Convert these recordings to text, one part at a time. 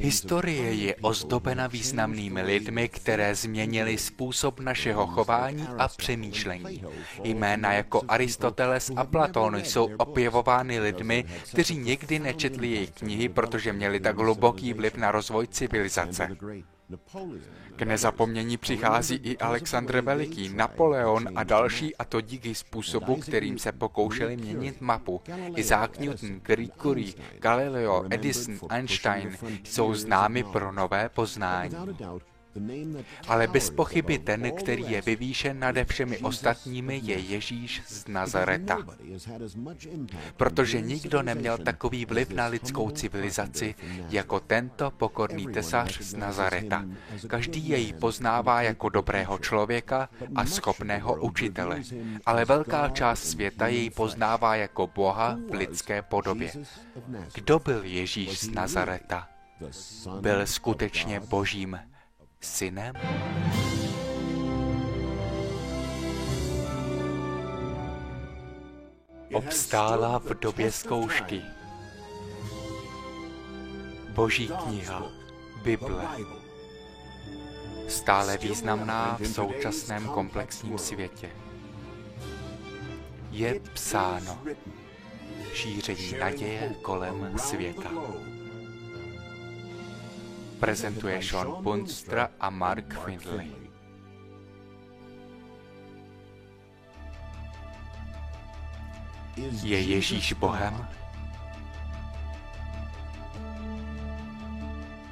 Historie je ozdobena významnými lidmi, které změnili způsob našeho chování a přemýšlení. Jména jako Aristoteles a Platón jsou opěvovány lidmi, kteří nikdy nečetli jejich knihy, protože měli tak hluboký vliv na rozvoj civilizace. K nezapomnění přichází i Alexandr Veliký, Napoleon a další a to díky způsobu, kterým se pokoušeli měnit mapu. Isaac Newton, Curie, Galileo, Edison, Einstein jsou známy pro nové poznání. Ale bez pochyby ten, který je vyvýšen nade všemi ostatními, je Ježíš z Nazareta. Protože nikdo neměl takový vliv na lidskou civilizaci jako tento pokorný tesař z Nazareta. Každý jej poznává jako dobrého člověka a schopného učitele, ale velká část světa jej poznává jako Boha v lidské podobě. Kdo byl Ježíš z Nazareta? Byl skutečně božím synem? Obstála v době zkoušky. Boží kniha, Bible. Stále významná v současném komplexním světě. Je psáno šíření naděje kolem světa prezentuje Sean Punstra a Mark Findlay. Je Ježíš Bohem?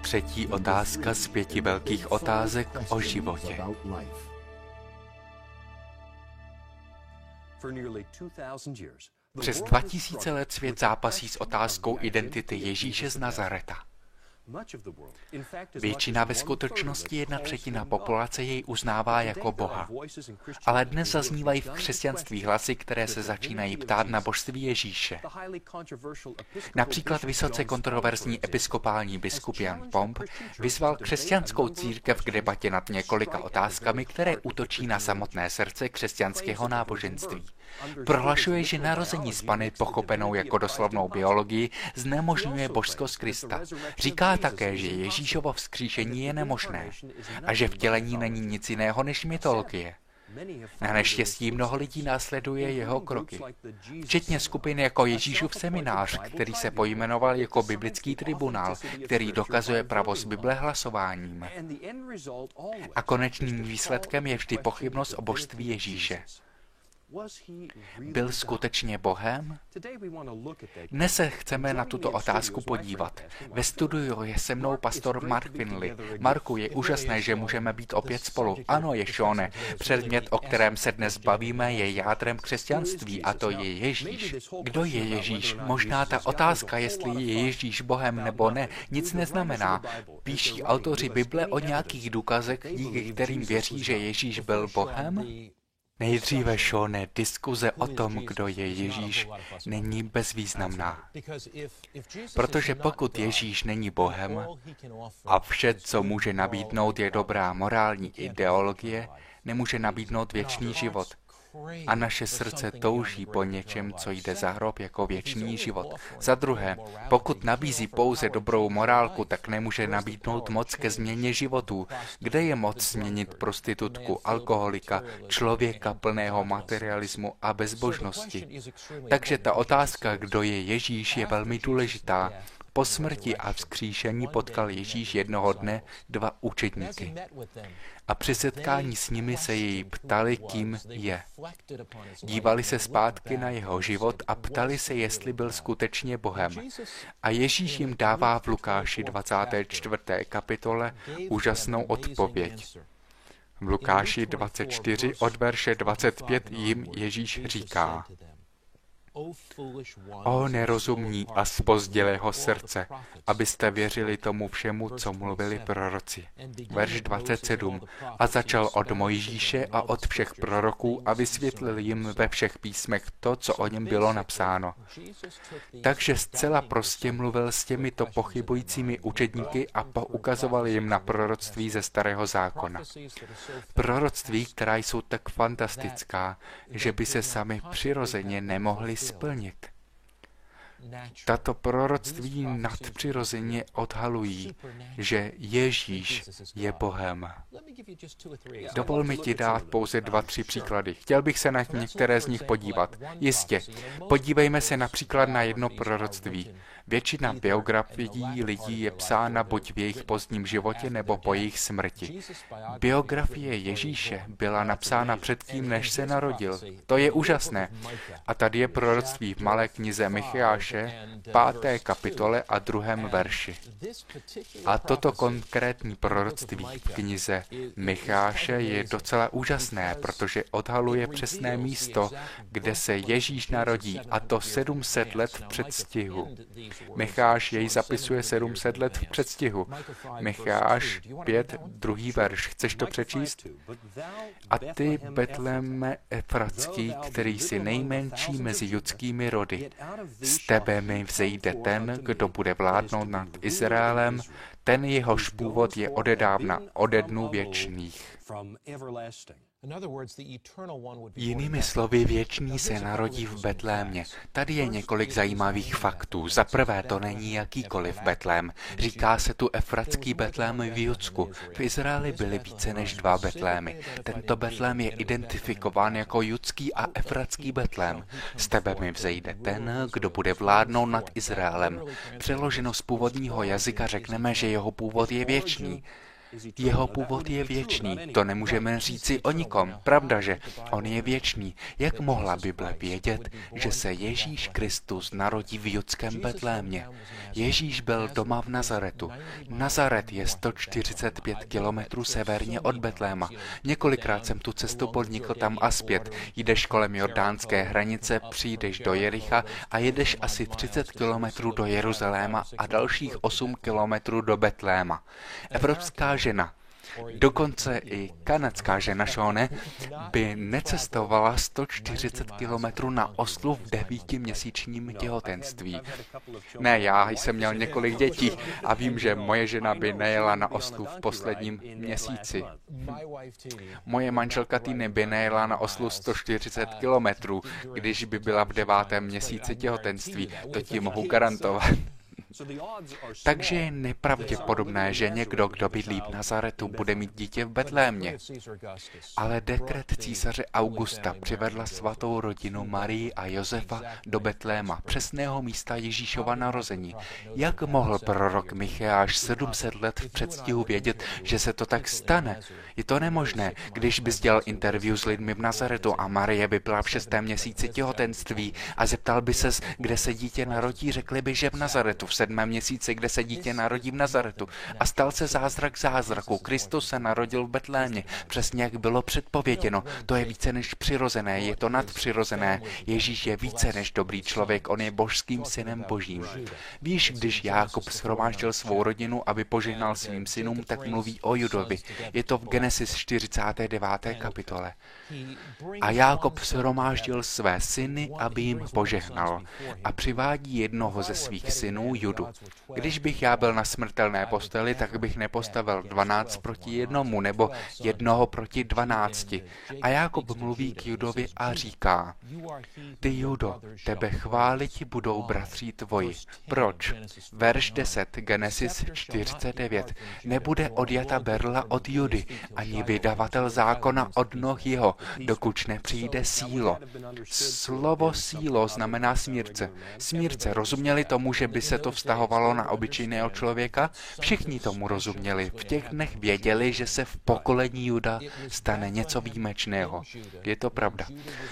Třetí otázka z pěti velkých otázek o životě. Přes 2000 let svět zápasí s otázkou identity Ježíše z Nazareta. Většina ve skutečnosti jedna třetina populace jej uznává jako Boha. Ale dnes zaznívají v křesťanství hlasy, které se začínají ptát na božství Ježíše. Například vysoce kontroverzní episkopální biskup Jan Pomp vyzval křesťanskou církev k debatě nad několika otázkami, které útočí na samotné srdce křesťanského náboženství. Prohlašuje, že narození z Pany, pochopenou jako doslovnou biologii, znemožňuje božskost Krista. Říká také, že Ježíšovo vzkříšení je nemožné a že vtělení není nic jiného než mytologie. Na neštěstí mnoho lidí následuje jeho kroky. Včetně skupin jako Ježíšův seminář, který se pojmenoval jako biblický tribunál, který dokazuje pravost Bible hlasováním. A konečným výsledkem je vždy pochybnost o božství Ježíše. Byl skutečně Bohem? Dnes se chceme na tuto otázku podívat. Ve studiu je se mnou pastor Mark Finley. Marku, je úžasné, že můžeme být opět spolu. Ano, je Šone. Předmět, o kterém se dnes bavíme, je jádrem křesťanství a to je Ježíš. Kdo je Ježíš? Možná ta otázka, jestli je Ježíš Bohem nebo ne, nic neznamená. Píší autoři Bible o nějakých důkazech, díky kterým věří, že Ježíš byl Bohem? Nejdříve, Šone, diskuze o tom, kdo je Ježíš, není bezvýznamná. Protože pokud Ježíš není Bohem a vše, co může nabídnout, je dobrá morální ideologie, nemůže nabídnout věčný život. A naše srdce touží po něčem, co jde za hrob jako věčný život. Za druhé, pokud nabízí pouze dobrou morálku, tak nemůže nabídnout moc ke změně životů. Kde je moc změnit prostitutku, alkoholika, člověka plného materialismu a bezbožnosti? Takže ta otázka, kdo je Ježíš, je velmi důležitá. Po smrti a vzkříšení potkal Ježíš jednoho dne dva učedníky. A při setkání s nimi se jej ptali, kým je. Dívali se zpátky na jeho život a ptali se, jestli byl skutečně Bohem. A Ježíš jim dává v Lukáši 24. kapitole úžasnou odpověď. V Lukáši 24 od verše 25 jim Ježíš říká, O nerozumní a spozdělého srdce, abyste věřili tomu všemu, co mluvili proroci. Verš 27. A začal od Mojžíše a od všech proroků a vysvětlil jim ve všech písmech to, co o něm bylo napsáno. Takže zcela prostě mluvil s těmito pochybujícími učedníky a poukazoval jim na proroctví ze starého zákona. Proroctví, která jsou tak fantastická, že by se sami přirozeně nemohli splnit. Tato proroctví nadpřirozeně odhalují, že Ježíš je Bohem. Dovol mi ti dát pouze dva, tři příklady. Chtěl bych se na některé z nich podívat. Jistě. Podívejme se například na jedno proroctví. Většina biografií lidí je psána buď v jejich pozdním životě nebo po jejich smrti. Biografie Ježíše byla napsána předtím, než se narodil. To je úžasné. A tady je proroctví v malé knize Micháše, páté kapitole a druhém verši. A toto konkrétní proroctví v knize Micháše je docela úžasné, protože odhaluje přesné místo, kde se Ježíš narodí, a to 700 let v předstihu. Micháš jej zapisuje 700 let v předstihu. Micháš 5, druhý verš. Chceš to přečíst? A ty, Betleme Efratský, který jsi nejmenší mezi judskými rody, z tebe mi vzejde ten, kdo bude vládnout nad Izraelem, ten jehož původ je odedávna, ode dnů věčných. Jinými slovy, věčný se narodí v Betlémě. Tady je několik zajímavých faktů. Za prvé, to není jakýkoliv Betlém. Říká se tu Efratský Betlém v Judsku. V Izraeli byly více než dva Betlémy. Tento Betlém je identifikován jako Judský a Efratský Betlém. Z tebe mi vzejde ten, kdo bude vládnout nad Izraelem. Přeloženo z původního jazyka řekneme, že jeho původ je věčný. Jeho původ je věčný, to nemůžeme říci o nikom, pravda, že on je věčný. Jak mohla Bible vědět, že se Ježíš Kristus narodí v judském Betlémě? Ježíš byl doma v Nazaretu. Nazaret je 145 kilometrů severně od Betléma. Několikrát jsem tu cestu podnikl tam a zpět. Jdeš kolem jordánské hranice, přijdeš do Jericha a jedeš asi 30 kilometrů do Jeruzaléma a dalších 8 kilometrů do Betléma. Evropská žena. Dokonce i kanadská žena Šone by necestovala 140 kilometrů na oslu v devítiměsíčním těhotenství. Ne, já jsem měl několik dětí a vím, že moje žena by nejela na oslu v posledním měsíci. Moje manželka Týny by nejela na oslu 140 kilometrů, když by byla v devátém měsíci těhotenství. To ti mohu garantovat. Takže je nepravděpodobné, že někdo, kdo bydlí v Nazaretu, bude mít dítě v Betlémě. Ale dekret císaře Augusta přivedla svatou rodinu Marii a Josefa do Betléma, přesného místa Ježíšova narození. Jak mohl prorok Micháš 700 let v předstihu vědět, že se to tak stane? Je to nemožné, když bys dělal interview s lidmi v Nazaretu a Marie by byla v šestém měsíci těhotenství a zeptal by ses, kde se dítě narodí, řekli by, že v Nazaretu v sedmém měsíci, kde se dítě narodí v Nazaretu. A stal se zázrak zázraku. Kristus se narodil v Betlémě, přesně jak bylo předpověděno. To je více než přirozené, je to nadpřirozené. Ježíš je více než dobrý člověk, on je božským synem božím. Víš, když Jákob shromáždil svou rodinu, aby požehnal svým synům, tak mluví o Judovi. Je to v Genesis 49. kapitole. A Jákob shromáždil své syny, aby jim požehnal. A přivádí jednoho ze svých synů, Judu. Když bych já byl na smrtelné posteli, tak bych nepostavil 12 proti jednomu nebo jednoho proti dvanácti. A Jákob mluví k Judovi a říká, ty Judo, tebe chváliti budou bratří tvoji. Proč? Verš 10, Genesis 49. Nebude odjata berla od Judy, ani vydavatel zákona od noh jeho, dokud nepřijde sílo. Slovo sílo znamená smírce. Smírce rozuměli tomu, že by se to vztahovalo na obyčejného člověka? Všichni tomu rozuměli. V těch dnech věděli, že se v pokolení Juda stane něco výjimečného. Je to pravda.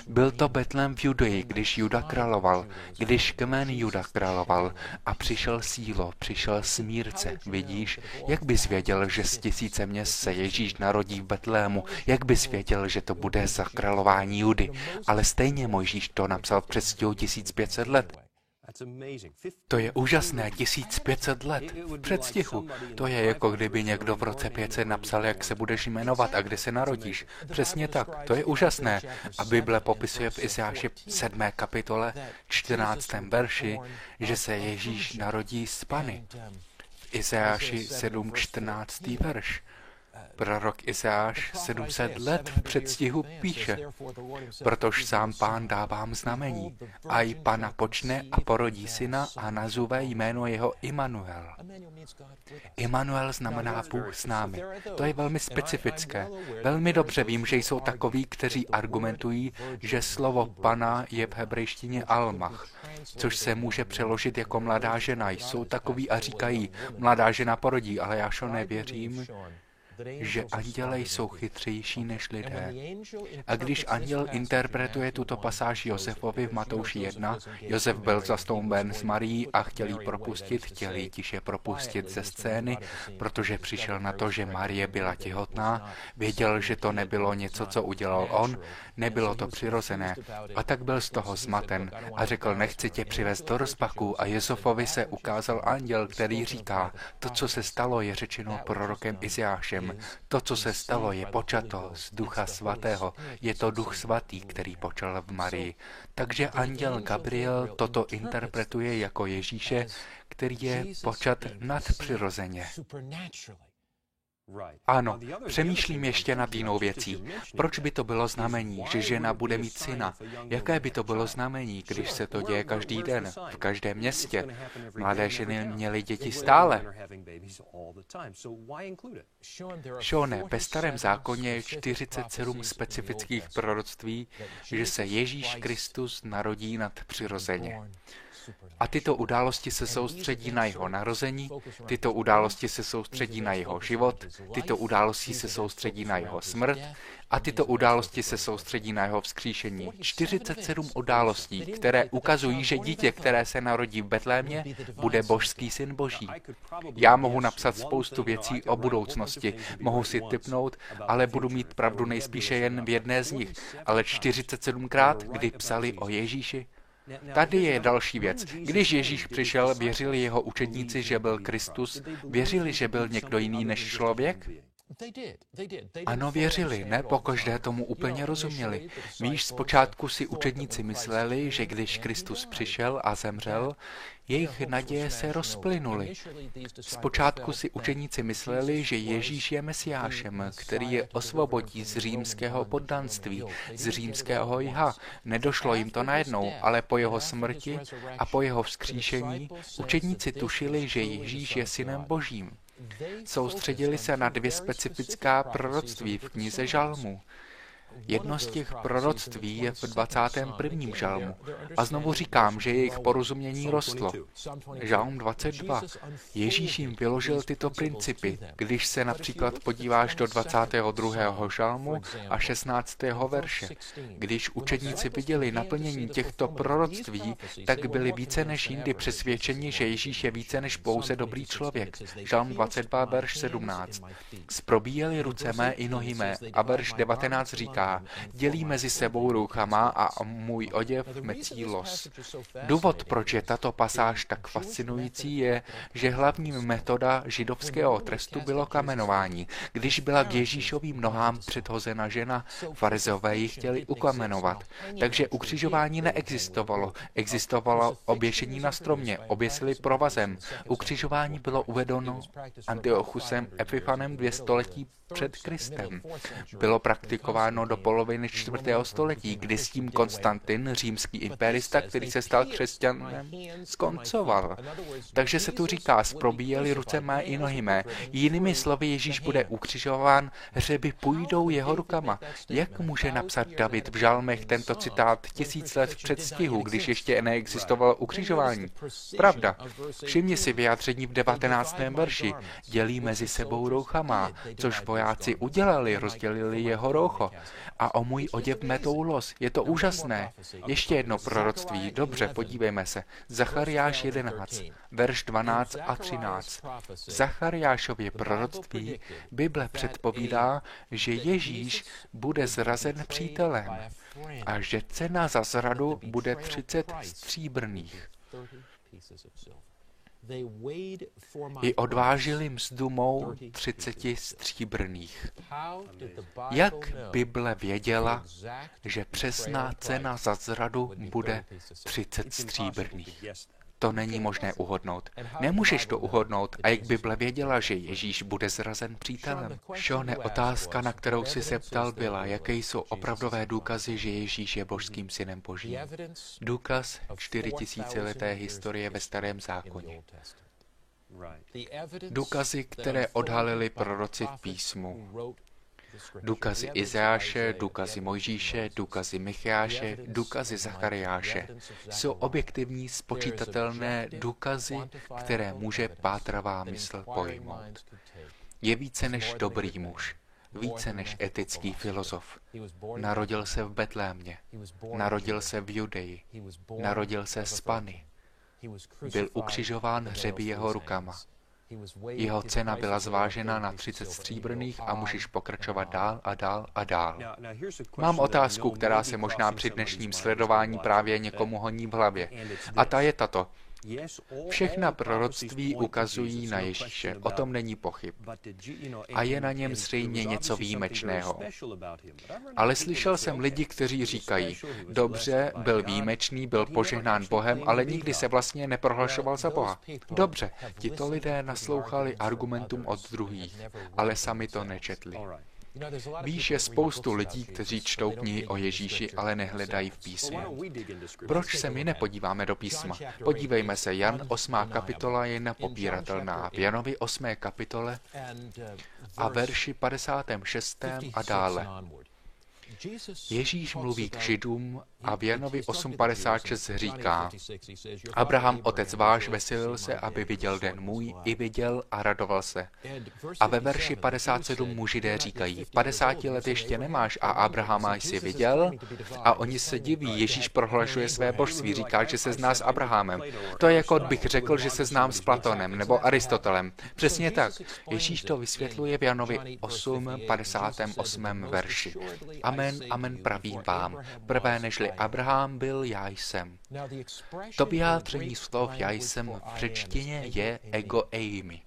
Byl to Betlem v Judeji, když Juda královal, když kmen Juda královal a přišel sílo, přišel smírce. Vidíš, jak bys věděl, že z tisíce měst se Ježíš narodí v Betlému, jak bys věděl, že to bude za králování Judy. Ale stejně Mojžíš to napsal před 1500 let. To je úžasné, 1500 let v předstihu. To je jako kdyby někdo v roce 500 napsal, jak se budeš jmenovat a kde se narodíš. Přesně tak, to je úžasné. A Bible popisuje v Izáši 7. kapitole 14. verši, že se Ježíš narodí z Pany. V Izáši 7. 14. verš. Prorok Izáš 700 let v předstihu píše, protož sám pán dávám znamení, a i pana počne a porodí syna a nazve jméno jeho Immanuel. Immanuel znamená Bůh s námi. To je velmi specifické. Velmi dobře vím, že jsou takoví, kteří argumentují, že slovo pana je v hebrejštině almach, což se může přeložit jako mladá žena. Jsou takoví a říkají, mladá žena porodí, ale já šo nevěřím, že anděle jsou chytřejší než lidé. A když anděl interpretuje tuto pasáž Josefovi v Matouši 1, Josef byl zastoupen s Marií a chtěl jí propustit, chtěl jí tiše propustit ze scény, protože přišel na to, že Marie byla těhotná, věděl, že to nebylo něco, co udělal on, nebylo to přirozené. A tak byl z toho zmaten a řekl, nechci tě přivést do rozpaku a Josefovi se ukázal anděl, který říká, to, co se stalo, je řečeno prorokem Iziášem. To, co se stalo, je počato z Ducha Svatého. Je to Duch Svatý, který počal v Marii. Takže anděl Gabriel toto interpretuje jako Ježíše, který je počat nadpřirozeně. Ano, přemýšlím ještě nad jinou věcí. Proč by to bylo znamení, že žena bude mít syna? Jaké by to bylo znamení, když se to děje každý den, v každém městě? Mladé ženy měly děti stále. Šone, ve starém zákoně je 47 specifických proroctví, že se Ježíš Kristus narodí nad přirozeně. A tyto události se soustředí na jeho narození, tyto události se soustředí na jeho život, tyto události se soustředí na jeho smrt a tyto události se soustředí na jeho vzkříšení. 47 událostí, které ukazují, že dítě, které se narodí v Betlémě, bude božský syn boží. Já mohu napsat spoustu věcí o budoucnosti, mohu si typnout, ale budu mít pravdu nejspíše jen v jedné z nich. Ale 47krát, kdy psali o Ježíši, Tady je další věc. Když Ježíš přišel, věřili jeho učedníci, že byl Kristus? Věřili, že byl někdo jiný než člověk? Ano, věřili, ne pokaždé tomu úplně rozuměli. Víš, zpočátku si učedníci mysleli, že když Kristus přišel a zemřel, jejich naděje se rozplynuly. Zpočátku si učeníci mysleli, že Ježíš je mesiášem, který je osvobodí z římského poddanství, z římského jha. Nedošlo jim to najednou, ale po jeho smrti a po jeho vzkříšení učedníci tušili, že Ježíš je synem božím. Soustředili se na dvě specifická proroctví v knize Žalmu. Jedno z těch proroctví je v 21. žalmu. A znovu říkám, že jejich porozumění rostlo. Žalm 22. Ježíš jim vyložil tyto principy. Když se například podíváš do 22. žalmu a 16. verše. Když učedníci viděli naplnění těchto proroctví, tak byli více než jindy přesvědčeni, že Ježíš je více než pouze dobrý člověk. Žalm 22, verš 17. Sprobíjeli ruce mé i nohy mé. A verš 19 říká, dělí mezi sebou rukama a můj oděv mecí los. Důvod, proč je tato pasáž tak fascinující, je, že hlavní metoda židovského trestu bylo kamenování. Když byla k Ježíšovým nohám předhozena žena, farizové ji chtěli ukamenovat. Takže ukřižování neexistovalo. Existovalo oběšení na stromě, oběsili provazem. Ukřižování bylo uvedeno Antiochusem Epifanem dvě století před Kristem. Bylo praktikováno do poloviny čtvrtého století, kdy s tím Konstantin, římský imperista, který se stal křesťanem, skoncoval. Takže se tu říká, zprobíjeli ruce mé i nohy mé. Jinými slovy, Ježíš bude ukřižován, hřeby půjdou jeho rukama. Jak může napsat David v žalmech tento citát tisíc let v předstihu, když ještě neexistovalo ukřižování? Pravda. Všimni si vyjádření v 19. verši. Dělí mezi sebou rouchama, což vojáci udělali, rozdělili jeho roucho a o můj oděv metou los. Je to úžasné. Ještě jedno proroctví. Dobře, podívejme se. Zachariáš 11, verš 12 a 13. V Zachariášově proroctví Bible předpovídá, že Ježíš bude zrazen přítelem a že cena za zradu bude 30 stříbrných. I odvážili mzdu mou třiceti stříbrných. Jak Bible věděla, že přesná cena za zradu bude 30 stříbrných? To není možné uhodnout. Nemůžeš to uhodnout. A jak Bible věděla, že Ježíš bude zrazen přítelem? Šone, otázka, na kterou si se ptal, byla, jaké jsou opravdové důkazy, že Ježíš je božským synem božím. Důkaz čtyřitisícileté historie ve starém zákoně. Důkazy, které odhalili proroci v písmu. Důkazy Izáše, důkazy Mojžíše, důkazy Micháše, důkazy Zachariáše jsou objektivní, spočítatelné důkazy, které může pátravá mysl pojmout. Je více než dobrý muž, více než etický filozof. Narodil se v Betlémě, narodil se v Judeji, narodil se z Pany, byl ukřižován hřeby jeho rukama. Jeho cena byla zvážena na 30 stříbrných a můžeš pokračovat dál a dál a dál. Mám otázku, která se možná při dnešním sledování právě někomu honí v hlavě. A ta je tato. Všechna proroctví ukazují na Ježíše, o tom není pochyb. A je na něm zřejmě něco výjimečného. Ale slyšel jsem lidi, kteří říkají, dobře, byl výjimečný, byl požehnán Bohem, ale nikdy se vlastně neprohlašoval za Boha. Dobře, tito lidé naslouchali argumentům od druhých, ale sami to nečetli. Víš, je spoustu lidí, kteří čtou knihy o Ježíši, ale nehledají v písmě. Proč se my nepodíváme do písma? Podívejme se, Jan 8. kapitola je nepopíratelná. V Janovi 8. kapitole a verši 56. a dále. Ježíš mluví k Židům a v Janovi 8.56 říká, Abraham, otec váš, veselil se, aby viděl den můj, i viděl a radoval se. A ve verši 57 mu židé říkají, 50 let ještě nemáš a Abrahama jsi viděl? A oni se diví, Ježíš prohlašuje své božství, říká, že se zná s Abrahamem. To je jako bych řekl, že se znám s Platonem nebo Aristotelem. Přesně tak. Ježíš to vysvětluje v Janovi 8, 58. verši. Amen, amen pravím vám. Prvé nežli Abraham byl, já jsem. To vyjádření slov já jsem v řečtině je ego eimi.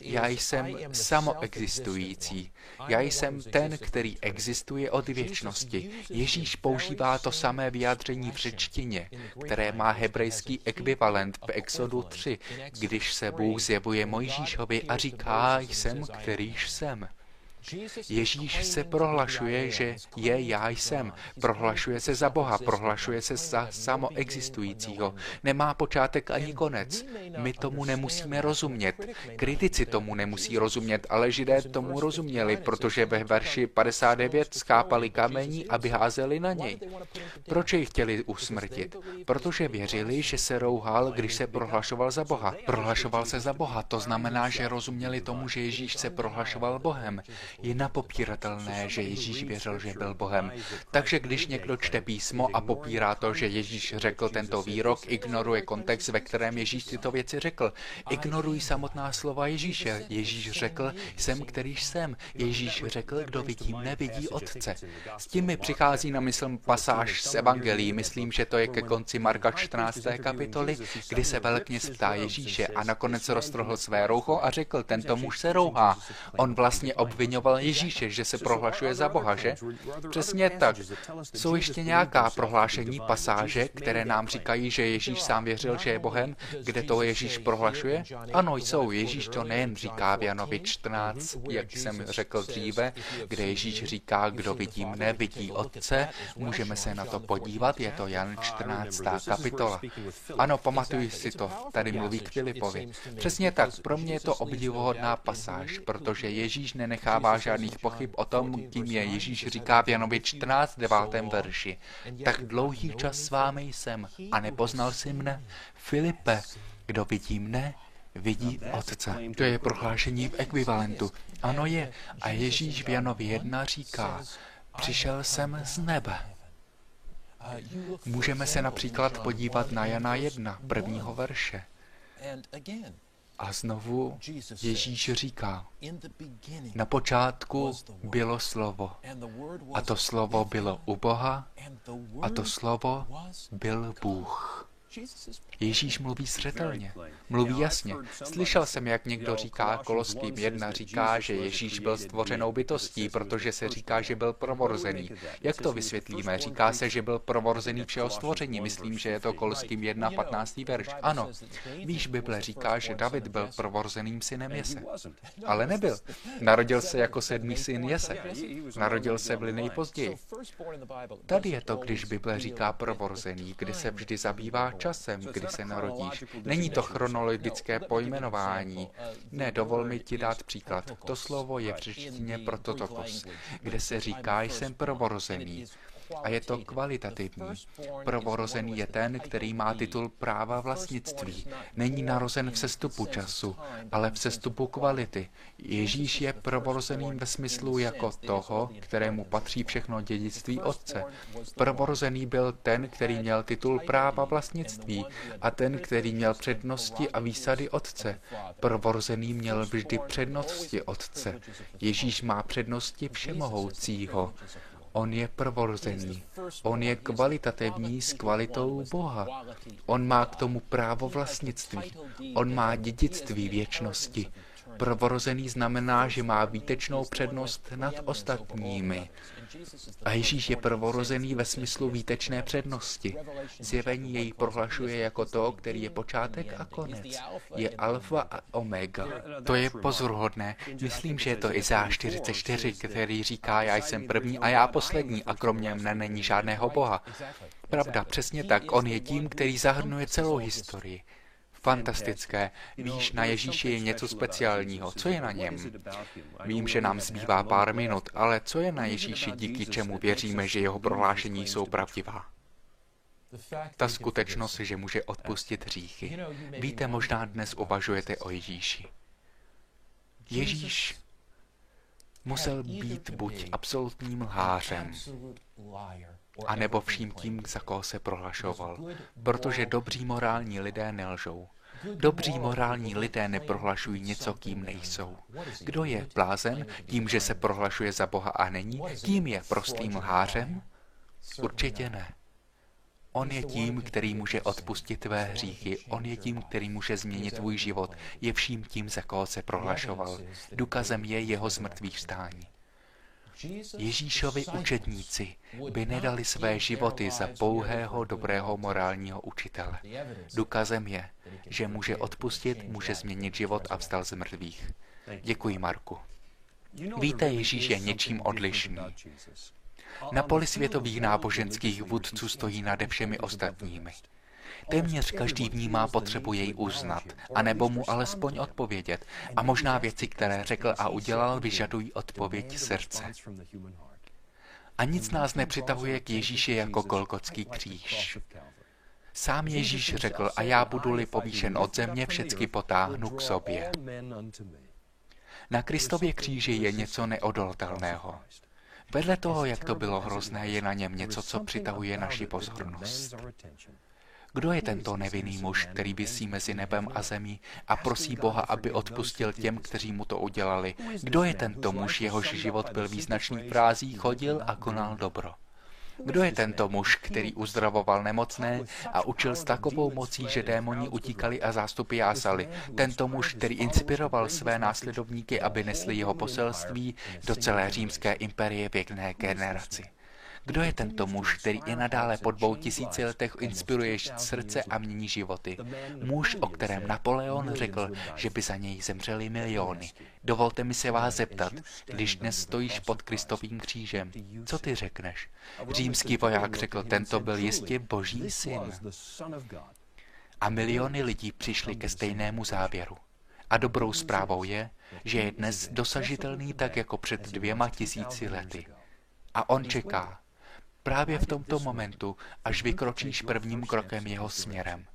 Já jsem samoexistující. Já jsem ten, který existuje od věčnosti. Ježíš používá to samé vyjádření v řečtině, které má hebrejský ekvivalent v Exodu 3, když se Bůh zjevuje Mojžíšovi a říká, jsem, kterýž jsem. Ježíš se prohlašuje, že je já jsem. Prohlašuje se za Boha, prohlašuje se za samoexistujícího. Nemá počátek ani konec. My tomu nemusíme rozumět. Kritici tomu nemusí rozumět, ale židé tomu rozuměli, protože ve verši 59 skápali kamení a vyházeli na něj. Proč jej chtěli usmrtit? Protože věřili, že se rouhal, když se prohlašoval za Boha. Prohlašoval se za Boha, to znamená, že rozuměli tomu, že Ježíš se prohlašoval Bohem. Je napopíratelné, že Ježíš věřil, že byl Bohem. Takže když někdo čte písmo a popírá to, že Ježíš řekl tento výrok, ignoruje kontext, ve kterém Ježíš tyto věci řekl. Ignorují samotná slova Ježíše. Ježíš řekl, jsem, kterýž jsem. Ježíš řekl, kdo vidí mne, vidí Otce. S tím mi přichází na mysl pasáž z Evangelií. Myslím, že to je ke konci Marka 14. kapitoly, kdy se velkně ptá Ježíše a nakonec roztrhl své roucho a řekl, tento muž se rouhá. On vlastně obvinoval obviňoval Ježíše, že se prohlašuje za Boha, že? Přesně tak. Jsou ještě nějaká prohlášení, pasáže, které nám říkají, že Ježíš sám věřil, že je Bohem, kde to Ježíš prohlašuje? Ano, jsou. Ježíš to nejen říká v Janovi 14, jak jsem řekl dříve, kde Ježíš říká, kdo vidí mne, vidí Otce. Můžeme se na to podívat, je to Jan 14. kapitola. Ano, pamatuji si to, tady mluví k Filipovi. Přesně tak, pro mě je to obdivuhodná pasáž, protože Ježíš nenechává žádných pochyb o tom, kým je Ježíš říká v Janovi 14. 9. verši. Tak dlouhý čas s vámi jsem a nepoznal si mne. Filipe, kdo vidí mne, vidí Otce. To je prohlášení v ekvivalentu. Ano je. A Ježíš v Janovi 1 říká, přišel jsem z nebe. Můžeme se například podívat na Jana 1, prvního verše. A znovu Ježíš říká, na počátku bylo slovo a to slovo bylo u Boha a to slovo byl Bůh. Ježíš mluví zřetelně. Mluví jasně. Slyšel jsem, jak někdo říká, Koloským jedna říká, že Ježíš byl stvořenou bytostí, protože se říká, že byl promorzený. Jak to vysvětlíme? Říká se, že byl promorzený všeho stvoření. Myslím, že je to Koloským 1, 15. verš. Ano. Víš, Bible říká, že David byl promorzeným synem Jese. Ale nebyl. Narodil se jako sedmý syn Jese. Narodil se v nejpozději. Tady je to, když Bible říká promorzený, kdy se vždy zabývá časem, kdy se narodíš. Není to chronologické pojmenování. Ne, dovol mi ti dát příklad. To slovo je v řečtině prototokos, kde se říká, jsem prvorozený a je to kvalitativní. Prvorozený je ten, který má titul práva vlastnictví. Není narozen v sestupu času, ale v sestupu kvality. Ježíš je prvorozeným ve smyslu jako toho, kterému patří všechno dědictví Otce. Prvorozený byl ten, který měl titul práva vlastnictví a ten, který měl přednosti a výsady Otce. Prvorozený měl vždy přednosti Otce. Ježíš má přednosti všemohoucího. On je prvorozený. On je kvalitativní s kvalitou Boha. On má k tomu právo vlastnictví. On má dědictví věčnosti. Prvorozený znamená, že má výtečnou přednost nad ostatními. A Ježíš je prvorozený ve smyslu výtečné přednosti. Zjevení jej prohlašuje jako to, který je počátek a konec. Je alfa a omega. To je pozoruhodné. Myslím, že je to Izá 44, který říká, já jsem první a já poslední a kromě mne není žádného boha. Pravda, přesně tak. On je tím, který zahrnuje celou historii. Fantastické. Víš, na Ježíši je něco speciálního. Co je na něm? Vím, že nám zbývá pár minut, ale co je na Ježíši, díky čemu věříme, že jeho prohlášení jsou pravdivá? Ta skutečnost, že může odpustit hříchy. Víte, možná dnes uvažujete o Ježíši. Ježíš musel být buď absolutním lhářem, anebo vším tím, za koho se prohlašoval, protože dobří morální lidé nelžou. Dobří morální lidé neprohlašují něco, kým nejsou. Kdo je blázen tím, že se prohlašuje za Boha a není? Tím je prostým lhářem? Určitě ne. On je tím, který může odpustit tvé hříchy. On je tím, který může změnit tvůj život. Je vším tím, za koho se prohlašoval. Důkazem je jeho zmrtvých vstání. Ježíšovi učedníci by nedali své životy za pouhého dobrého morálního učitele. Důkazem je, že může odpustit, může změnit život a vstal z mrtvých. Děkuji, Marku. Víte, Ježíš je něčím odlišný. Na poli světových náboženských vůdců stojí nade všemi ostatními. Téměř každý vnímá potřebu jej uznat, anebo mu alespoň odpovědět. A možná věci, které řekl a udělal, vyžadují odpověď srdce. A nic nás nepřitahuje k Ježíši jako Golgotský kříž. Sám Ježíš řekl, a já budu-li povýšen od země, všecky potáhnu k sobě. Na Kristově kříži je něco neodolatelného. Vedle toho, jak to bylo hrozné, je na něm něco, co přitahuje naši pozornost. Kdo je tento nevinný muž, který vysí mezi nebem a zemí a prosí Boha, aby odpustil těm, kteří mu to udělali? Kdo je tento muž, jehož život byl význačný frází, chodil a konal dobro? Kdo je tento muž, který uzdravoval nemocné a učil s takovou mocí, že démoni utíkali a zástupy jásali? Tento muž, který inspiroval své následovníky, aby nesli jeho poselství do celé římské imperie v jedné generaci. Kdo je tento muž, který i nadále po dvou tisíci letech inspiruje srdce a mění životy? Muž, o kterém Napoleon řekl, že by za něj zemřeli miliony. Dovolte mi se vás zeptat, když dnes stojíš pod Kristovým křížem, co ty řekneš? Římský voják řekl, tento byl jistě boží syn. A miliony lidí přišli ke stejnému závěru. A dobrou zprávou je, že je dnes dosažitelný tak jako před dvěma tisíci lety. A on čeká, Právě v tomto momentu, až vykročíš prvním krokem jeho směrem.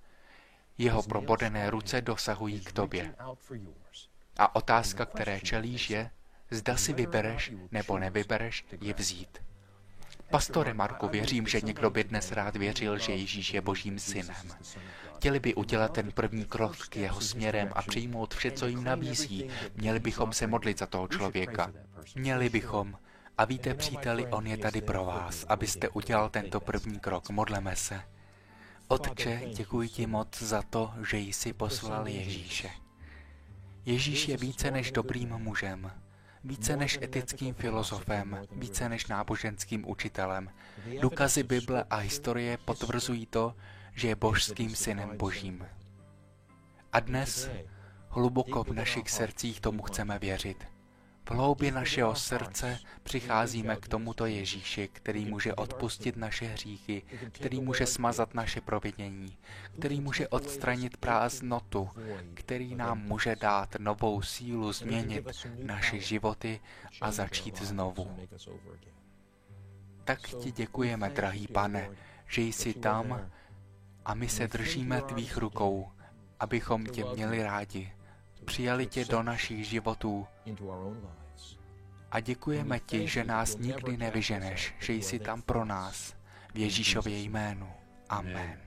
Jeho probodené ruce dosahují k tobě. A otázka, které čelíš, je, zda si vybereš nebo nevybereš je vzít. Pastore Marku, věřím, že někdo by dnes rád věřil, že Ježíš je božím synem. Chtěli by udělat ten první krok k jeho směrem a přijmout vše, co jim nabízí. Měli bychom se modlit za toho člověka. Měli bychom. A víte, příteli, on je tady pro vás, abyste udělal tento první krok. Modleme se. Otče, děkuji ti moc za to, že jsi poslal Ježíše. Ježíš je více než dobrým mužem, více než etickým filozofem, více než náboženským učitelem. Důkazy Bible a historie potvrzují to, že je božským synem božím. A dnes hluboko v našich srdcích tomu chceme věřit. V hloubi našeho srdce přicházíme k tomuto Ježíši, který může odpustit naše hříchy, který může smazat naše provinění, který může odstranit prázdnotu, který nám může dát novou sílu změnit naše životy a začít znovu. Tak ti děkujeme, drahý pane, že jsi tam a my se držíme tvých rukou, abychom tě měli rádi přijali tě do našich životů. A děkujeme ti, že nás nikdy nevyženeš, že jsi tam pro nás. V Ježíšově jménu. Amen.